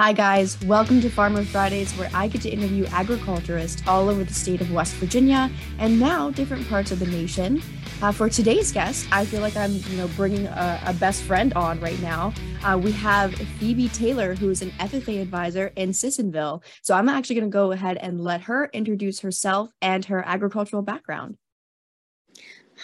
Hi, guys. Welcome to Farmer Fridays, where I get to interview agriculturists all over the state of West Virginia and now different parts of the nation. Uh, for today's guest, I feel like I'm, you know, bringing a, a best friend on right now. Uh, we have Phoebe Taylor, who is an FFA advisor in Sissonville. So I'm actually going to go ahead and let her introduce herself and her agricultural background.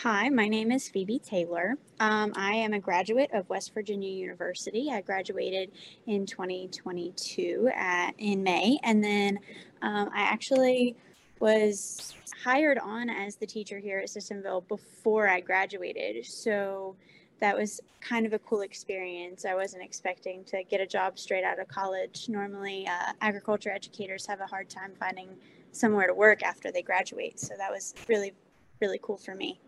Hi, my name is Phoebe Taylor. Um, I am a graduate of West Virginia University. I graduated in 2022 at, in May, and then um, I actually was hired on as the teacher here at Sissonville before I graduated. So that was kind of a cool experience. I wasn't expecting to get a job straight out of college. Normally, uh, agriculture educators have a hard time finding somewhere to work after they graduate. So that was really, really cool for me.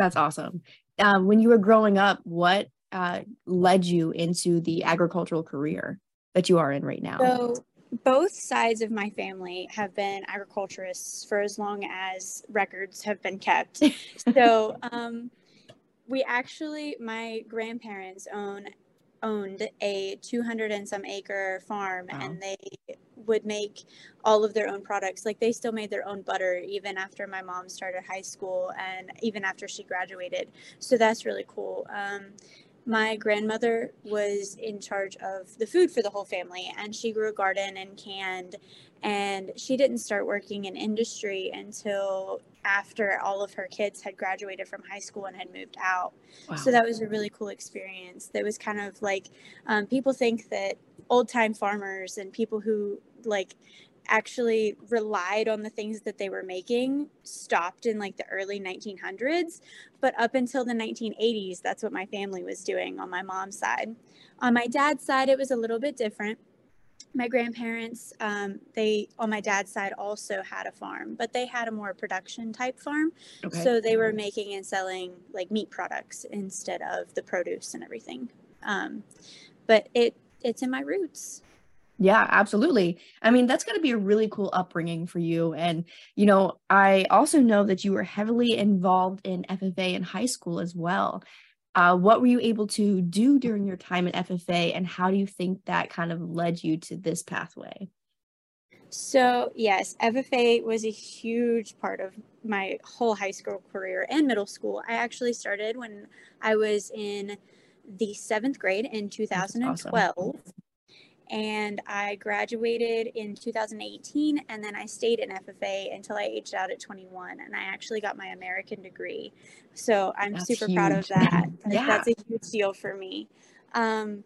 That's awesome. Um, when you were growing up, what uh, led you into the agricultural career that you are in right now? So, both sides of my family have been agriculturists for as long as records have been kept. so, um, we actually, my grandparents own owned a 200 and some acre farm wow. and they would make all of their own products. Like they still made their own butter even after my mom started high school and even after she graduated. So that's really cool. Um, my grandmother was in charge of the food for the whole family and she grew a garden and canned and she didn't start working in industry until after all of her kids had graduated from high school and had moved out. Wow. so that was a really cool experience that was kind of like um, people think that old time farmers and people who like actually relied on the things that they were making stopped in like the early 1900s but up until the 1980s that's what my family was doing on my mom's side. On my dad's side it was a little bit different my grandparents um, they on my dad's side also had a farm but they had a more production type farm okay. so they were making and selling like meat products instead of the produce and everything um, but it it's in my roots yeah, absolutely. I mean, that's going to be a really cool upbringing for you. And, you know, I also know that you were heavily involved in FFA in high school as well. Uh, what were you able to do during your time at FFA, and how do you think that kind of led you to this pathway? So, yes, FFA was a huge part of my whole high school career and middle school. I actually started when I was in the seventh grade in 2012. Awesome and I graduated in 2018 and then I stayed in FFA until I aged out at 21 and I actually got my American degree. So I'm that's super huge. proud of that. yeah. That's a huge deal for me. Um,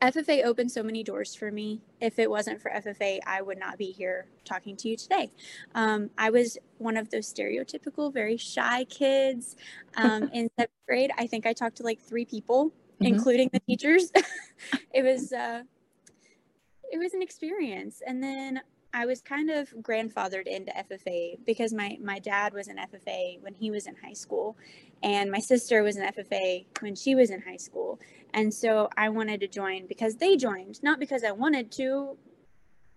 FFA opened so many doors for me. If it wasn't for FFA, I would not be here talking to you today. Um, I was one of those stereotypical, very shy kids. Um, in seventh grade, I think I talked to like three people, mm-hmm. including the teachers. it was uh, it was an experience. And then I was kind of grandfathered into FFA because my, my dad was an FFA when he was in high school, and my sister was an FFA when she was in high school. And so I wanted to join because they joined, not because I wanted to,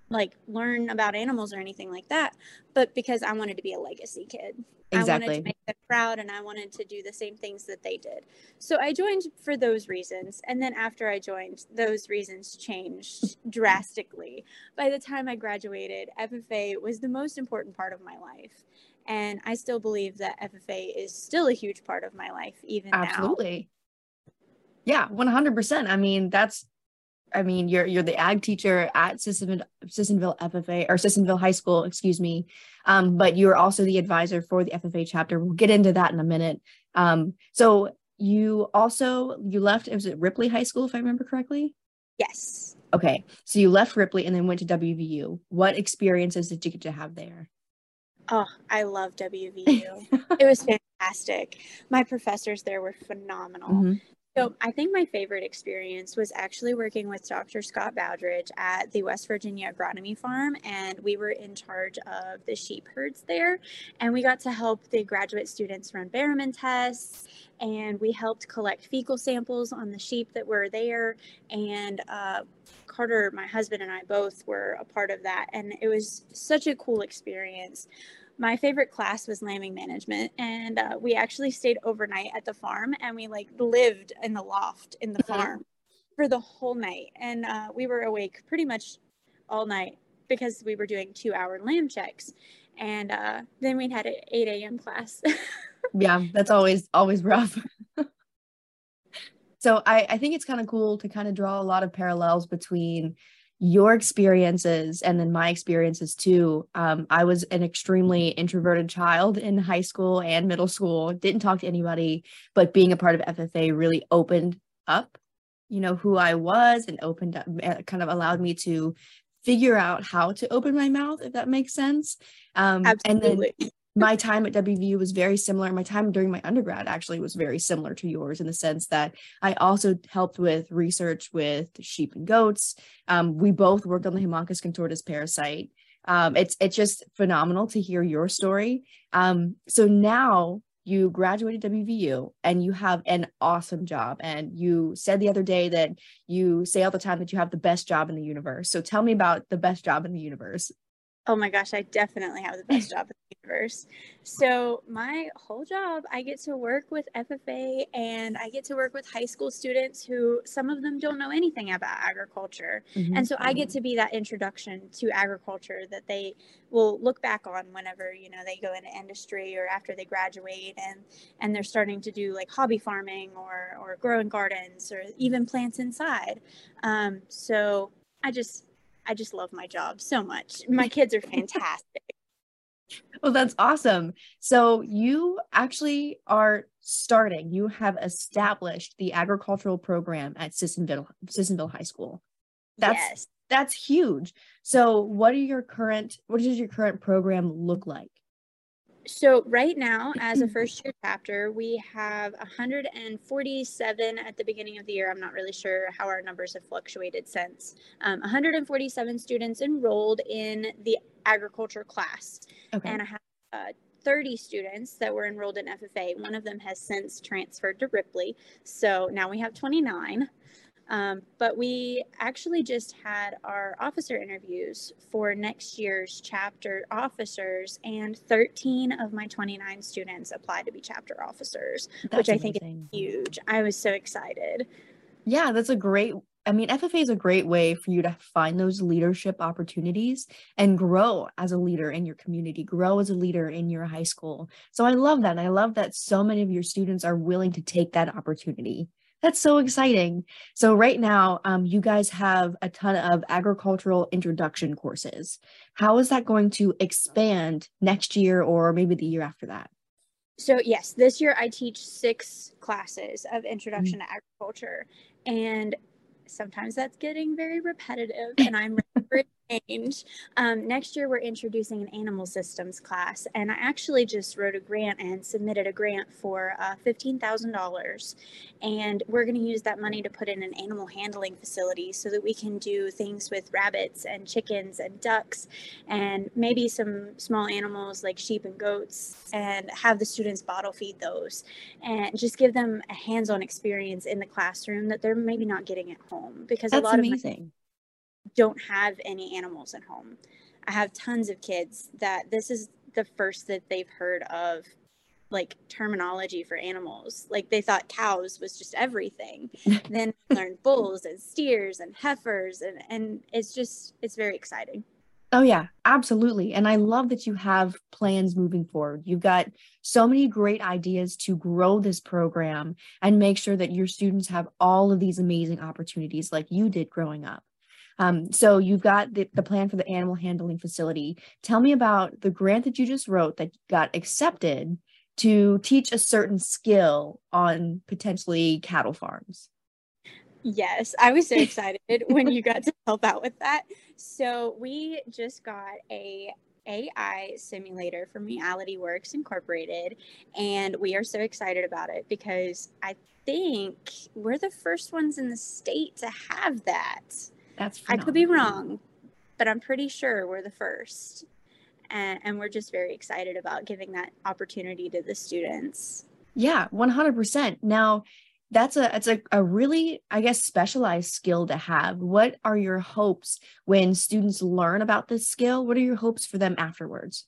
like learn about animals or anything like that, but because I wanted to be a legacy kid. Exactly. I wanted to make them proud and I wanted to do the same things that they did. So I joined for those reasons. And then after I joined, those reasons changed drastically. By the time I graduated, FFA was the most important part of my life. And I still believe that FFA is still a huge part of my life, even Absolutely. now. Absolutely. Yeah, 100%. I mean, that's I mean, you're you're the ag teacher at Sissonville, Sissonville FFA or Sissonville High School, excuse me. Um, but you're also the advisor for the FFA chapter. We'll get into that in a minute. Um, so you also you left. It was it Ripley High School, if I remember correctly? Yes. Okay, so you left Ripley and then went to WVU. What experiences did you get to have there? Oh, I love WVU. it was fantastic. My professors there were phenomenal. Mm-hmm. So I think my favorite experience was actually working with Dr. Scott Bowdridge at the West Virginia Agronomy Farm, and we were in charge of the sheep herds there. And we got to help the graduate students run Baermann tests, and we helped collect fecal samples on the sheep that were there. And uh, Carter, my husband, and I both were a part of that, and it was such a cool experience my favorite class was lambing management and uh, we actually stayed overnight at the farm and we like lived in the loft in the mm-hmm. farm for the whole night. And uh, we were awake pretty much all night because we were doing two hour lamb checks. And uh, then we had an 8 a.m. class. yeah, that's always, always rough. so I, I think it's kind of cool to kind of draw a lot of parallels between your experiences and then my experiences too. Um, I was an extremely introverted child in high school and middle school, didn't talk to anybody, but being a part of FFA really opened up, you know, who I was and opened up, eh, kind of allowed me to figure out how to open my mouth, if that makes sense. Um, Absolutely. And then my time at WVU was very similar. My time during my undergrad actually was very similar to yours in the sense that I also helped with research with sheep and goats. Um, we both worked on the Haemonchus contortus parasite. Um, it's it's just phenomenal to hear your story. Um, so now you graduated WVU and you have an awesome job. And you said the other day that you say all the time that you have the best job in the universe. So tell me about the best job in the universe. Oh my gosh, I definitely have the best job in the universe. So, my whole job, I get to work with FFA and I get to work with high school students who some of them don't know anything about agriculture. Mm-hmm. And so, I get to be that introduction to agriculture that they will look back on whenever, you know, they go into industry or after they graduate and and they're starting to do like hobby farming or or growing gardens or even plants inside. Um, so, I just I just love my job so much. My kids are fantastic. well, that's awesome. So you actually are starting, you have established the agricultural program at Sissonville, Sissonville High School. That's yes. that's huge. So what are your current what does your current program look like? So right now, as a first year chapter, we have 147 at the beginning of the year. I'm not really sure how our numbers have fluctuated since. Um, 147 students enrolled in the agriculture class, okay. and I have uh, 30 students that were enrolled in FFA. One of them has since transferred to Ripley, so now we have 29. Um, but we actually just had our officer interviews for next year's chapter officers, and 13 of my 29 students applied to be chapter officers, that's which I amazing. think is huge. I was so excited. Yeah, that's a great. I mean, FFA is a great way for you to find those leadership opportunities and grow as a leader in your community, grow as a leader in your high school. So I love that. And I love that so many of your students are willing to take that opportunity. That's so exciting. So right now, um, you guys have a ton of agricultural introduction courses. How is that going to expand next year or maybe the year after that? So yes, this year I teach six classes of introduction mm-hmm. to agriculture, and sometimes that's getting very repetitive, and I'm change. Um, next year, we're introducing an animal systems class, and I actually just wrote a grant and submitted a grant for uh, $15,000. And we're going to use that money to put in an animal handling facility so that we can do things with rabbits and chickens and ducks and maybe some small animals like sheep and goats and have the students bottle feed those and just give them a hands on experience in the classroom that they're maybe not getting at home because That's a lot amazing. of my, don't have any animals at home. I have tons of kids that this is the first that they've heard of like terminology for animals. Like they thought cows was just everything. then learned bulls and steers and heifers and and it's just it's very exciting. Oh yeah, absolutely. And I love that you have plans moving forward. You've got so many great ideas to grow this program and make sure that your students have all of these amazing opportunities like you did growing up. Um, so you've got the, the plan for the animal handling facility. Tell me about the grant that you just wrote that got accepted to teach a certain skill on potentially cattle farms. Yes, I was so excited when you got to help out with that. So we just got a AI simulator from Reality Works Incorporated, and we are so excited about it because I think we're the first ones in the state to have that. That's phenomenal. I could be wrong, but I'm pretty sure we're the first. And, and we're just very excited about giving that opportunity to the students. Yeah, 100%. Now, that's a it's a, a really i guess specialized skill to have what are your hopes when students learn about this skill what are your hopes for them afterwards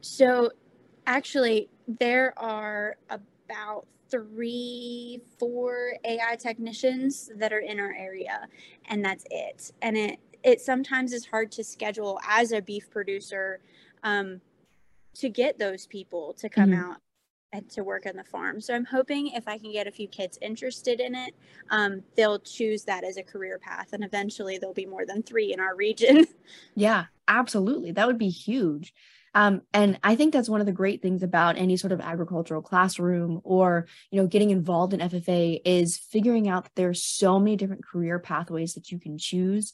so actually there are about three, four AI technicians that are in our area, and that's it. And it it sometimes is hard to schedule as a beef producer um, to get those people to come mm-hmm. out and to work on the farm. So I'm hoping if I can get a few kids interested in it, um, they'll choose that as a career path, and eventually there'll be more than three in our region. Yeah, absolutely. That would be huge. Um, and I think that's one of the great things about any sort of agricultural classroom or, you know, getting involved in FFA is figuring out that there's so many different career pathways that you can choose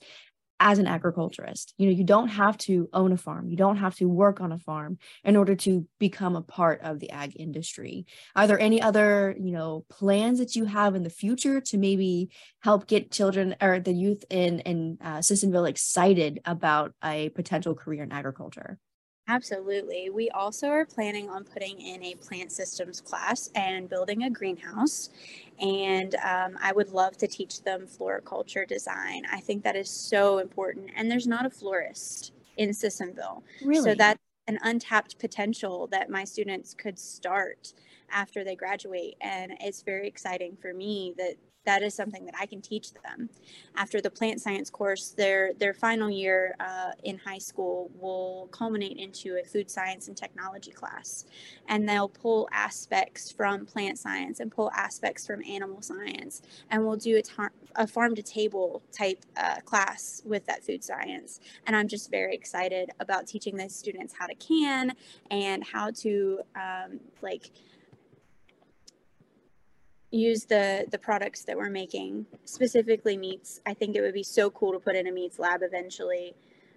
as an agriculturist. You know, you don't have to own a farm, you don't have to work on a farm in order to become a part of the ag industry. Are there any other, you know, plans that you have in the future to maybe help get children or the youth in in uh, Sissonville excited about a potential career in agriculture? Absolutely. We also are planning on putting in a plant systems class and building a greenhouse. And um, I would love to teach them floriculture design. I think that is so important. And there's not a florist in Sissonville. Really? So that's an untapped potential that my students could start after they graduate. And it's very exciting for me that that is something that I can teach them. After the plant science course, their their final year uh, in high school will culminate into a food science and technology class, and they'll pull aspects from plant science and pull aspects from animal science, and we'll do a, tar- a farm to table type uh, class with that food science. And I'm just very excited about teaching those students how to can and how to um, like use the the products that we're making, specifically meats. I think it would be so cool to put in a meats lab eventually.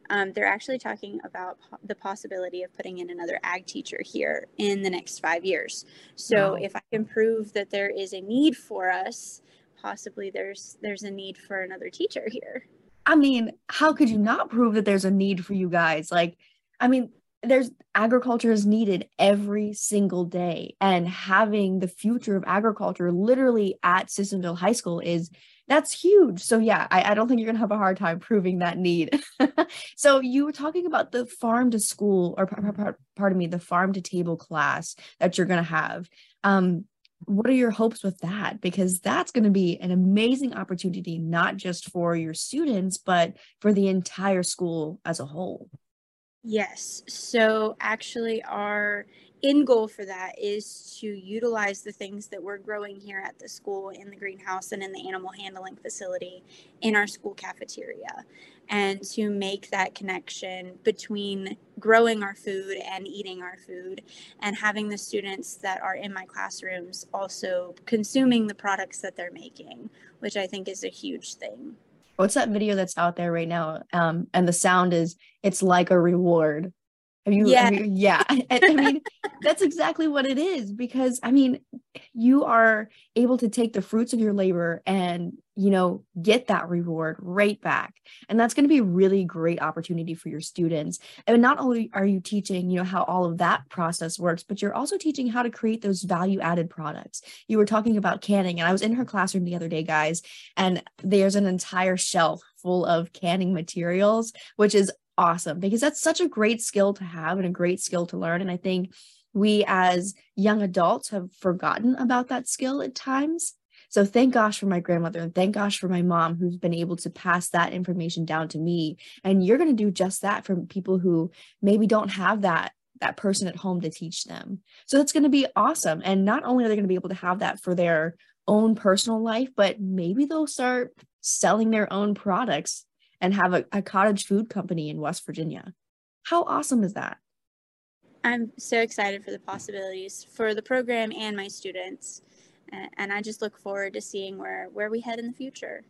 Um, they're actually talking about po- the possibility of putting in another ag teacher here in the next five years. So wow. if I can prove that there is a need for us, possibly there's there's a need for another teacher here. I mean, how could you not prove that there's a need for you guys? Like, I mean, there's agriculture is needed every single day and having the future of agriculture literally at Sissonville High School is that's huge. So yeah, I, I don't think you're gonna have a hard time proving that need. so you were talking about the farm to school or pardon me, the farm to table class that you're gonna have. Um, what are your hopes with that? Because that's going to be an amazing opportunity, not just for your students, but for the entire school as a whole. Yes. So actually, our end goal for that is to utilize the things that we're growing here at the school in the greenhouse and in the animal handling facility in our school cafeteria and to make that connection between growing our food and eating our food and having the students that are in my classrooms also consuming the products that they're making which i think is a huge thing what's that video that's out there right now? Um and the sound is it's like a reward have you yeah, you, yeah. I mean that's exactly what it is because i mean you are able to take the fruits of your labor and you know get that reward right back. And that's going to be a really great opportunity for your students. And not only are you teaching you know how all of that process works but you're also teaching how to create those value added products. You were talking about canning and i was in her classroom the other day guys and there's an entire shelf full of canning materials which is awesome because that's such a great skill to have and a great skill to learn and i think we as young adults have forgotten about that skill at times so thank gosh for my grandmother and thank gosh for my mom who's been able to pass that information down to me. And you're going to do just that for people who maybe don't have that that person at home to teach them. So that's going to be awesome. And not only are they going to be able to have that for their own personal life, but maybe they'll start selling their own products and have a, a cottage food company in West Virginia. How awesome is that? I'm so excited for the possibilities for the program and my students and I just look forward to seeing where where we head in the future.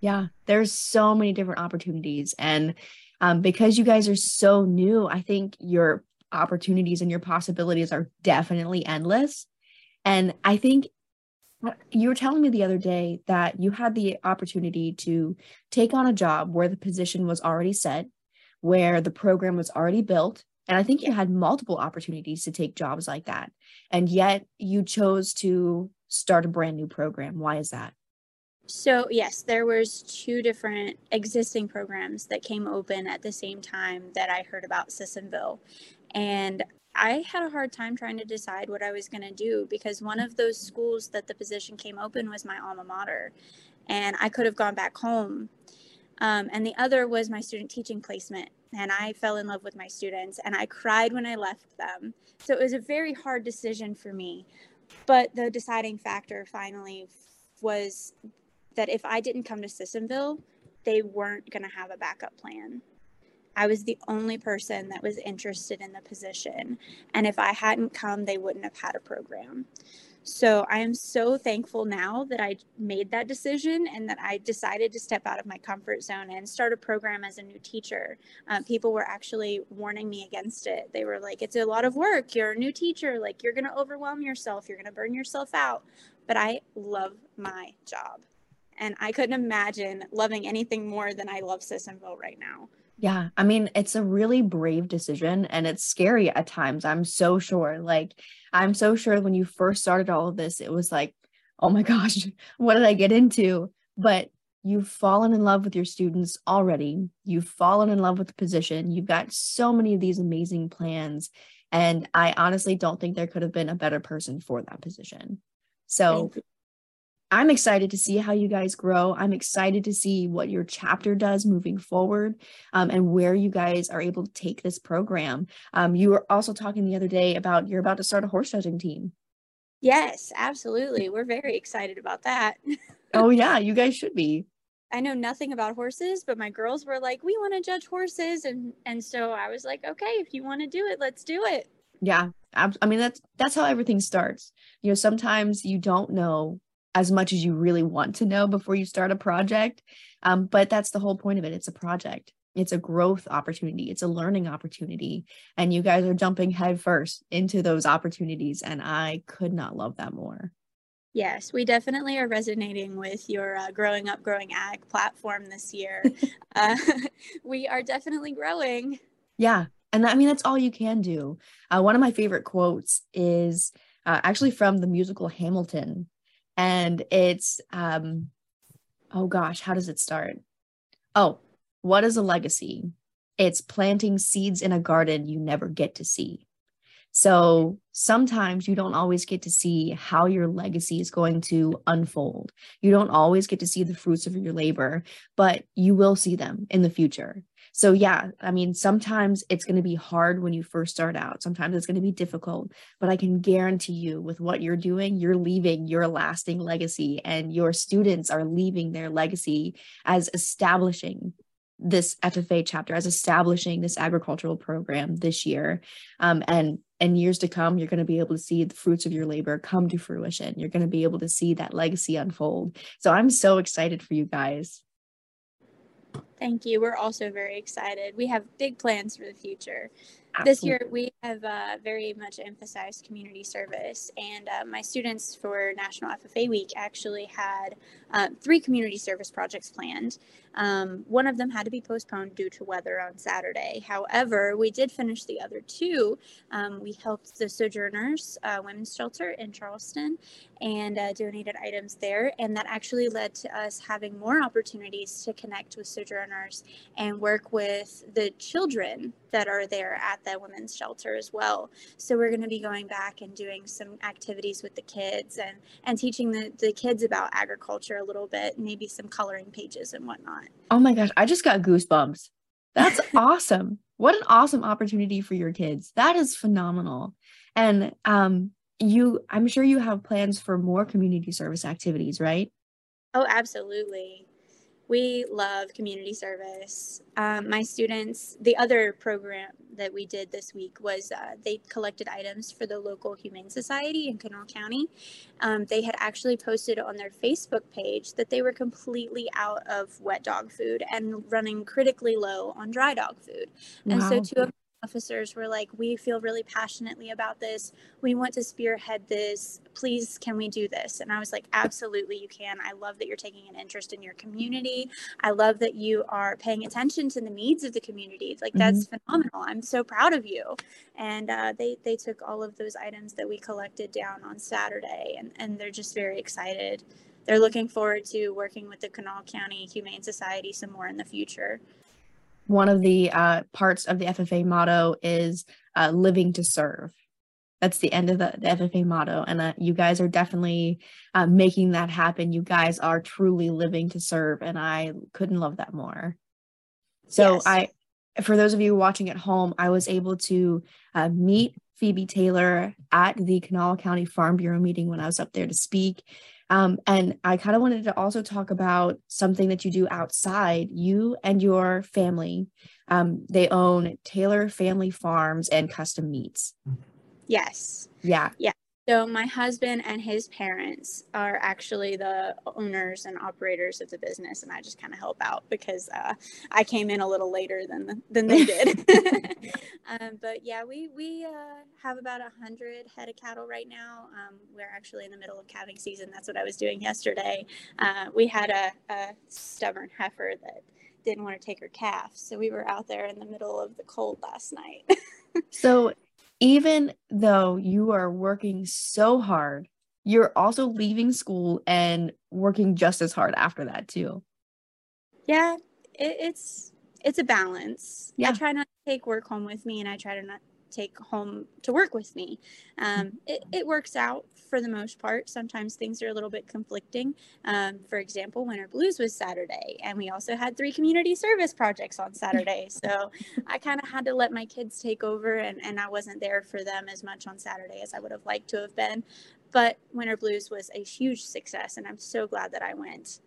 Yeah, there's so many different opportunities, and um, because you guys are so new, I think your opportunities and your possibilities are definitely endless. And I think Uh, you were telling me the other day that you had the opportunity to take on a job where the position was already set, where the program was already built. And I think you had multiple opportunities to take jobs like that. And yet you chose to start a brand new program. Why is that? So yes, there was two different existing programs that came open at the same time that I heard about Sissonville. And I had a hard time trying to decide what I was going to do because one of those schools that the position came open was my alma mater. And I could have gone back home. Um, and the other was my student teaching placement. And I fell in love with my students and I cried when I left them. So it was a very hard decision for me. But the deciding factor finally was that if I didn't come to Sissonville, they weren't going to have a backup plan. I was the only person that was interested in the position. And if I hadn't come, they wouldn't have had a program. So I am so thankful now that I made that decision and that I decided to step out of my comfort zone and start a program as a new teacher. Uh, people were actually warning me against it. They were like, it's a lot of work. You're a new teacher. Like, you're going to overwhelm yourself. You're going to burn yourself out. But I love my job. And I couldn't imagine loving anything more than I love Sissonville right now. Yeah, I mean, it's a really brave decision and it's scary at times. I'm so sure. Like, I'm so sure when you first started all of this, it was like, oh my gosh, what did I get into? But you've fallen in love with your students already. You've fallen in love with the position. You've got so many of these amazing plans. And I honestly don't think there could have been a better person for that position. So I'm excited to see how you guys grow. I'm excited to see what your chapter does moving forward um, and where you guys are able to take this program. Um, you were also talking the other day about you're about to start a horse judging team. Yes, absolutely. We're very excited about that. oh, yeah, you guys should be. I know nothing about horses, but my girls were like, "We want to judge horses," and and so I was like, "Okay, if you want to do it, let's do it." Yeah, I mean that's that's how everything starts. You know, sometimes you don't know as much as you really want to know before you start a project. Um, but that's the whole point of it. It's a project. It's a growth opportunity. It's a learning opportunity. And you guys are jumping headfirst into those opportunities. And I could not love that more. Yes, we definitely are resonating with your uh, Growing Up, Growing Ag platform this year. uh, we are definitely growing. Yeah. And I mean, that's all you can do. Uh, one of my favorite quotes is uh, actually from the musical Hamilton and it's um oh gosh how does it start oh what is a legacy it's planting seeds in a garden you never get to see so sometimes you don't always get to see how your legacy is going to unfold. You don't always get to see the fruits of your labor, but you will see them in the future. So, yeah, I mean, sometimes it's going to be hard when you first start out. Sometimes it's going to be difficult, but I can guarantee you with what you're doing, you're leaving your lasting legacy, and your students are leaving their legacy as establishing this FFA chapter, as establishing this agricultural program this year. Um, and and years to come, you're going to be able to see the fruits of your labor come to fruition. You're going to be able to see that legacy unfold. So I'm so excited for you guys. Thank you. We're also very excited. We have big plans for the future. Absolutely. This year, we have uh, very much emphasized community service, and uh, my students for National FFA Week actually had uh, three community service projects planned. Um, one of them had to be postponed due to weather on Saturday. However, we did finish the other two. Um, we helped the Sojourners uh, Women's Shelter in Charleston and uh, donated items there, and that actually led to us having more opportunities to connect with Sojourners and work with the children that are there at the women's shelter as well. So we're going to be going back and doing some activities with the kids and and teaching the, the kids about agriculture a little bit, maybe some coloring pages and whatnot. Oh my gosh, I just got goosebumps. That's awesome. What an awesome opportunity for your kids. That is phenomenal. And um you I'm sure you have plans for more community service activities, right? Oh, absolutely we love community service. Um, my students, the other program that we did this week was uh, they collected items for the local Humane Society in Kanawha County. Um, they had actually posted on their Facebook page that they were completely out of wet dog food and running critically low on dry dog food. Wow. And so two of officers were like, We feel really passionately about this. We want to spearhead this. Please, can we do this? And I was like, Absolutely, you can. I love that you're taking an interest in your community. I love that you are paying attention to the needs of the community. Like, that's mm-hmm. phenomenal. I'm so proud of you. And uh, they, they took all of those items that we collected down on Saturday, and, and they're just very excited. They're looking forward to working with the Kanawha County Humane Society some more in the future. One of the uh, parts of the FFA motto is uh, living to serve. That's the end of the, the FFA motto. And uh, you guys are definitely uh, making that happen. You guys are truly living to serve. And I couldn't love that more. So yes. I, for those of you watching at home, I was able to uh, meet Phoebe Taylor at the Kanawha County Farm Bureau meeting when I was up there to speak. Um, and I kind of wanted to also talk about something that you do outside. You and your family, um, they own Taylor Family Farms and Custom Meats. Yes. Yeah. Yeah. So my husband and his parents are actually the owners and operators of the business, and I just kind of help out because uh, I came in a little later than the, than they did. um, but yeah, we we uh, have about a hundred head of cattle right now. Um, we're actually in the middle of calving season. That's what I was doing yesterday. Uh, we had a, a stubborn heifer that didn't want to take her calf, so we were out there in the middle of the cold last night. so even though you are working so hard, you're also leaving school and working just as hard after that too. Yeah, it, it's it's a balance. Yeah. I try not to take work home with me, and I try to not take home to work with me. Um, it, it works out for the most part. Sometimes things are a little bit conflicting. Um, for example, Winter Blues was Saturday, and we also had three community service projects on Saturday. So I kind of had to let my kids take over, and, and I wasn't there for them as much on Saturday as I would have liked to have been. But Winter Blues was a huge success, and I'm so glad that I went.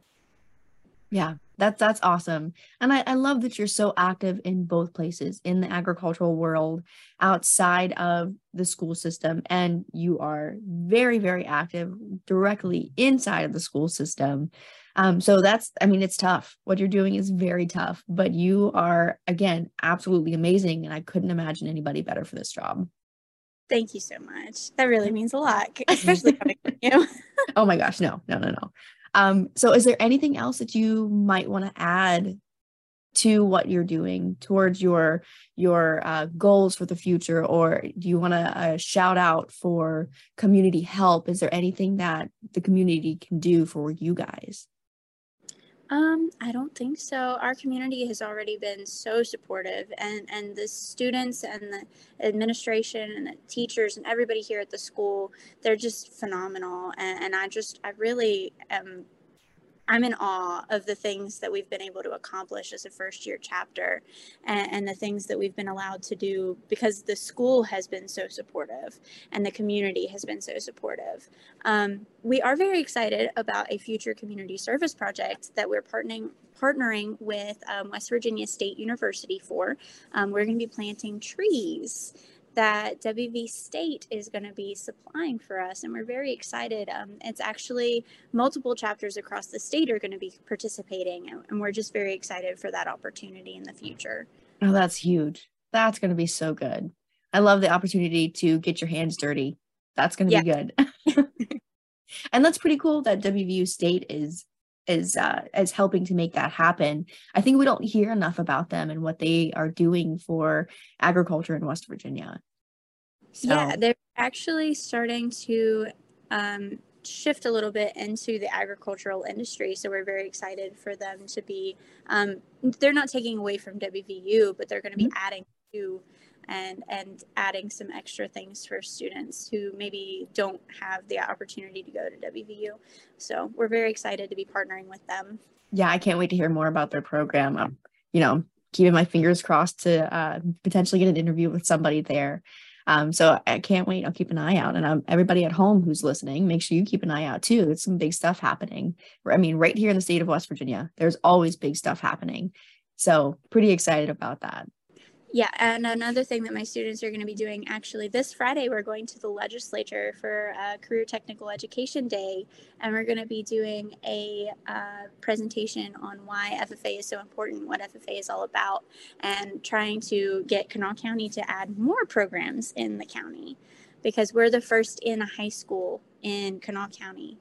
Yeah, that's that's awesome. And I, I love that you're so active in both places in the agricultural world, outside of the school system, and you are very, very active directly inside of the school system. Um, so that's I mean, it's tough. What you're doing is very tough, but you are again absolutely amazing. And I couldn't imagine anybody better for this job. Thank you so much. That really means a lot, especially coming from you. oh my gosh, no, no, no, no. Um, so is there anything else that you might want to add to what you're doing towards your your uh, goals for the future? Or do you want to uh, shout out for community help? Is there anything that the community can do for you guys um, I don't think so. Our community has already been so supportive, and and the students and the administration and the teachers and everybody here at the school, they're just phenomenal. And, and I just, I really am I'm in awe of the things that we've been able to accomplish as a first year chapter and, and, the things that we've been allowed to do because the school has been so supportive and the community has been so supportive. Um, we are very excited about a future community service project that we're partnering partnering with um, West Virginia State University for. Um, we're going to be planting trees that WV State is going to be supplying for us, and we're very excited. Um, it's actually multiple chapters across the state are going to be participating, and we're just very excited for that opportunity in the future. Oh, that's huge. That's going to be so good. I love the opportunity to get your hands dirty. That's going to yeah. be good. and that's pretty cool that WVU State is is uh, helping to make that happen. I think we don't hear enough about them and what they are doing for agriculture in West Virginia. So. Yeah, they're actually starting to um, shift a little bit into the agricultural industry. So we're very excited for them to be. Um, they're not taking away from WVU, but they're going to be mm-hmm. adding to and and adding some extra things for students who maybe don't have the opportunity to go to WVU. So we're very excited to be partnering with them. Yeah, I can't wait to hear more about their program. Um, you know, keeping my fingers crossed to uh, potentially get an interview with somebody there. Um, so I can't wait. I'll keep an eye out. And um, everybody at home who's listening, make sure you keep an eye out too. There's some big stuff happening. I mean, right here in the state of West Virginia, there's always big stuff happening. So pretty excited about that. Yeah, and another thing that my students are going to be doing actually this Friday, we're going to the legislature for uh, Career Technical Education Day, and we're going to be doing a uh, presentation on why FFA is so important, what FFA is all about, and trying to get Kanawha County to add more programs in the county because we're the first in a high school in Kanawha County.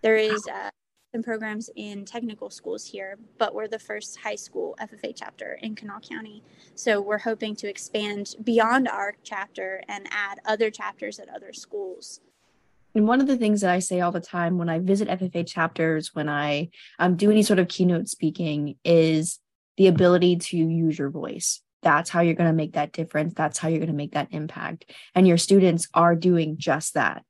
There is uh, some programs in technical schools here, but we're the first high school FFA chapter in Kanawha County. So we're hoping to expand beyond our chapter and add other chapters at other schools. And one of the things that I say all the time when I visit FFA chapters, when I um, do any sort of keynote speaking, is the ability to use your voice. That's how you're going to make that difference. That's how you're going to make that impact. And your students are doing just that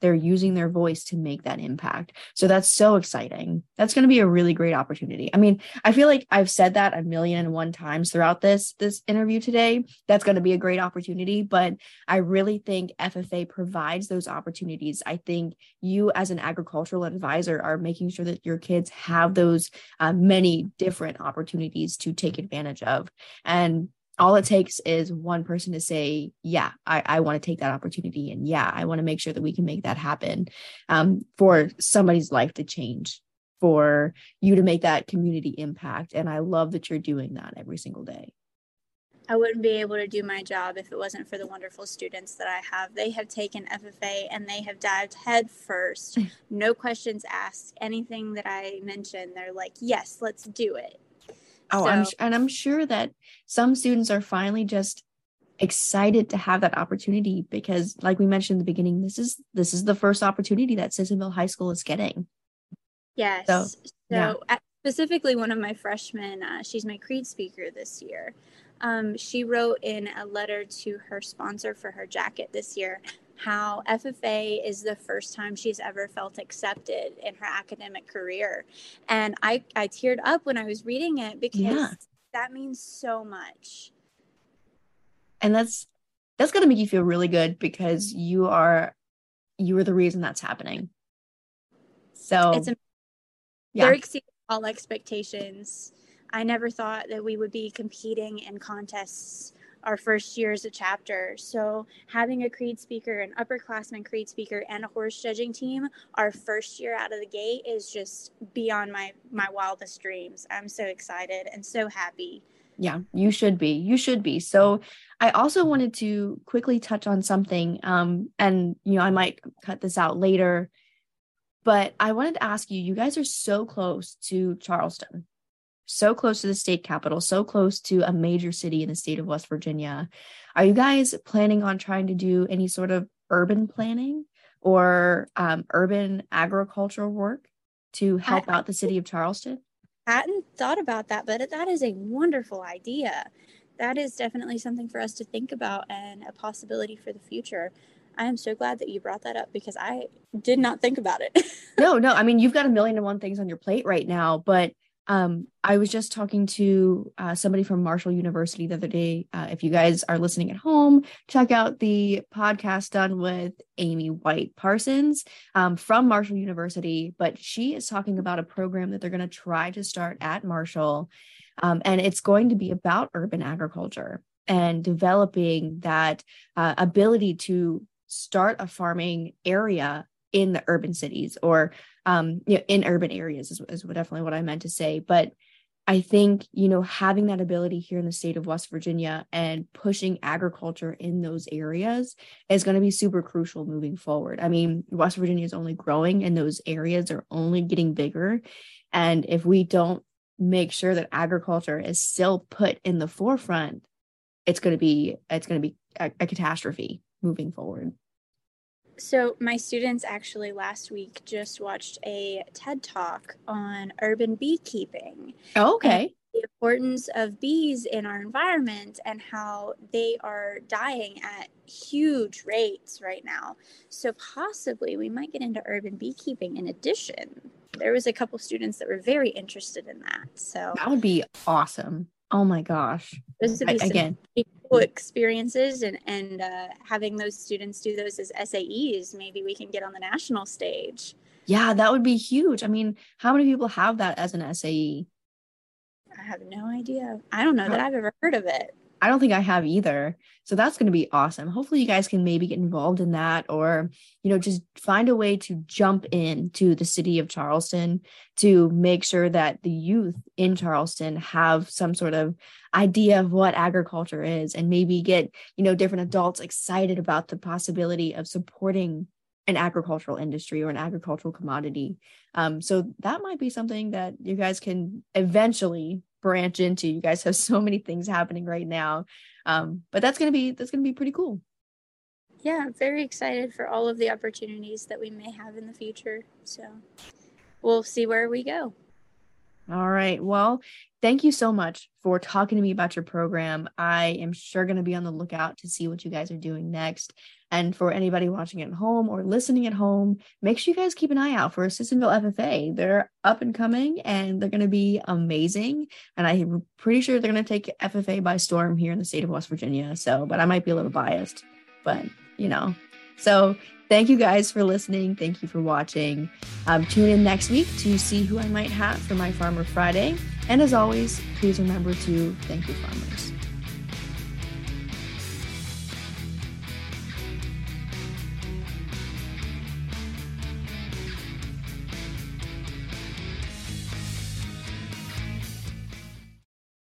they're using their voice to make that impact. So that's so exciting. That's going to be a really great opportunity. I mean, I feel like I've said that a million and one times throughout this this interview today. That's going to be a great opportunity, but I really think FFA provides those opportunities. I think you as an agricultural advisor are making sure that your kids have those uh, many different opportunities to take advantage of. And all it takes is one person to say, Yeah, I, I want to take that opportunity. And yeah, I want to make sure that we can make that happen um, for somebody's life to change, for you to make that community impact. And I love that you're doing that every single day. I wouldn't be able to do my job if it wasn't for the wonderful students that I have. They have taken FFA and they have dived head first, no questions asked. Anything that I mentioned, they're like, yes, let's do it. Oh, so, I'm and I'm sure that some students are finally just excited to have that opportunity because like we mentioned in the beginning this is this is the first opportunity that Sissonville High School is getting. Yes. So, so yeah. specifically one of my freshmen uh, she's my creed speaker this year. Um, she wrote in a letter to her sponsor for her jacket this year how FFA is the first time she's ever felt accepted in her academic career. And I, I teared up when I was reading it because yeah. that means so much. And that's that's gonna make you feel really good because you are you are the reason that's happening. So it's yeah. they're exceeding all expectations. I never thought that we would be competing in contests our first year as a chapter. So having a creed speaker, an upperclassman creed speaker, and a horse judging team our first year out of the gate is just beyond my my wildest dreams. I'm so excited and so happy. Yeah, you should be. You should be. So I also wanted to quickly touch on something. Um, and you know, I might cut this out later, but I wanted to ask you, you guys are so close to Charleston so close to the state capital, so close to a major city in the state of West Virginia. Are you guys planning on trying to do any sort of urban planning or um, urban agricultural work to help I, out the city of Charleston? I hadn't thought about that, but that is a wonderful idea. That is definitely something for us to think about and a possibility for the future. I am so glad that you brought that up because I did not think about it. no, no. I mean, you've got a million and one things on your plate right now, but um, I was just talking to uh, somebody from Marshall University the other day. Uh, if you guys are listening at home, check out the podcast done with Amy White Parsons um, from Marshall University. But she is talking about a program that they're going to try to start at Marshall. Um, and it's going to be about urban agriculture and developing that uh, ability to start a farming area in the urban cities or um, you know, in urban areas is, is definitely what I meant to say. But I think, you know, having that ability here in the state of West Virginia and pushing agriculture in those areas is going to be super crucial moving forward. I mean, West Virginia is only growing and those areas are only getting bigger. And if we don't make sure that agriculture is still put in the forefront, it's going to be it's going to be a, a catastrophe moving forward. So, my students actually last week just watched a TED talk on urban beekeeping. Oh, okay. The importance of bees in our environment and how they are dying at huge rates right now. So, possibly we might get into urban beekeeping in addition. There was a couple students that were very interested in that. So, that would be awesome. Oh my gosh. Those would be I, again experiences and and uh, having those students do those as SAEs, maybe we can get on the national stage. Yeah, that would be huge. I mean, how many people have that as an SAE? I have no idea. I don't know that I've ever heard of it. I don't think I have either. So that's going to be awesome. Hopefully you guys can maybe get involved in that or, you know, just find a way to jump in to the city of Charleston to make sure that the youth in Charleston have some sort of idea of what agriculture is and maybe get, you know, different adults excited about the possibility of supporting an agricultural industry or an agricultural commodity. Um, so that might be something that you guys can eventually branch into. You guys have so many things happening right now. Um, but that's gonna be that's gonna be pretty cool. Yeah, I'm very excited for all of the opportunities that we may have in the future. So we'll see where we go. All right. Well, thank you so much for talking to me about your program. I am sure going to be on the lookout to see what you guys are doing next. And for anybody watching at home or listening at home, make sure you guys keep an eye out for Sissonville FFA. They're up and coming and they're going to be amazing. And I'm pretty sure they're going to take FFA by storm here in the state of West Virginia. So, but I might be a little biased, but you know. So, thank you guys for listening. Thank you for watching. Um, tune in next week to see who I might have for my Farmer Friday. And as always, please remember to thank your farmers.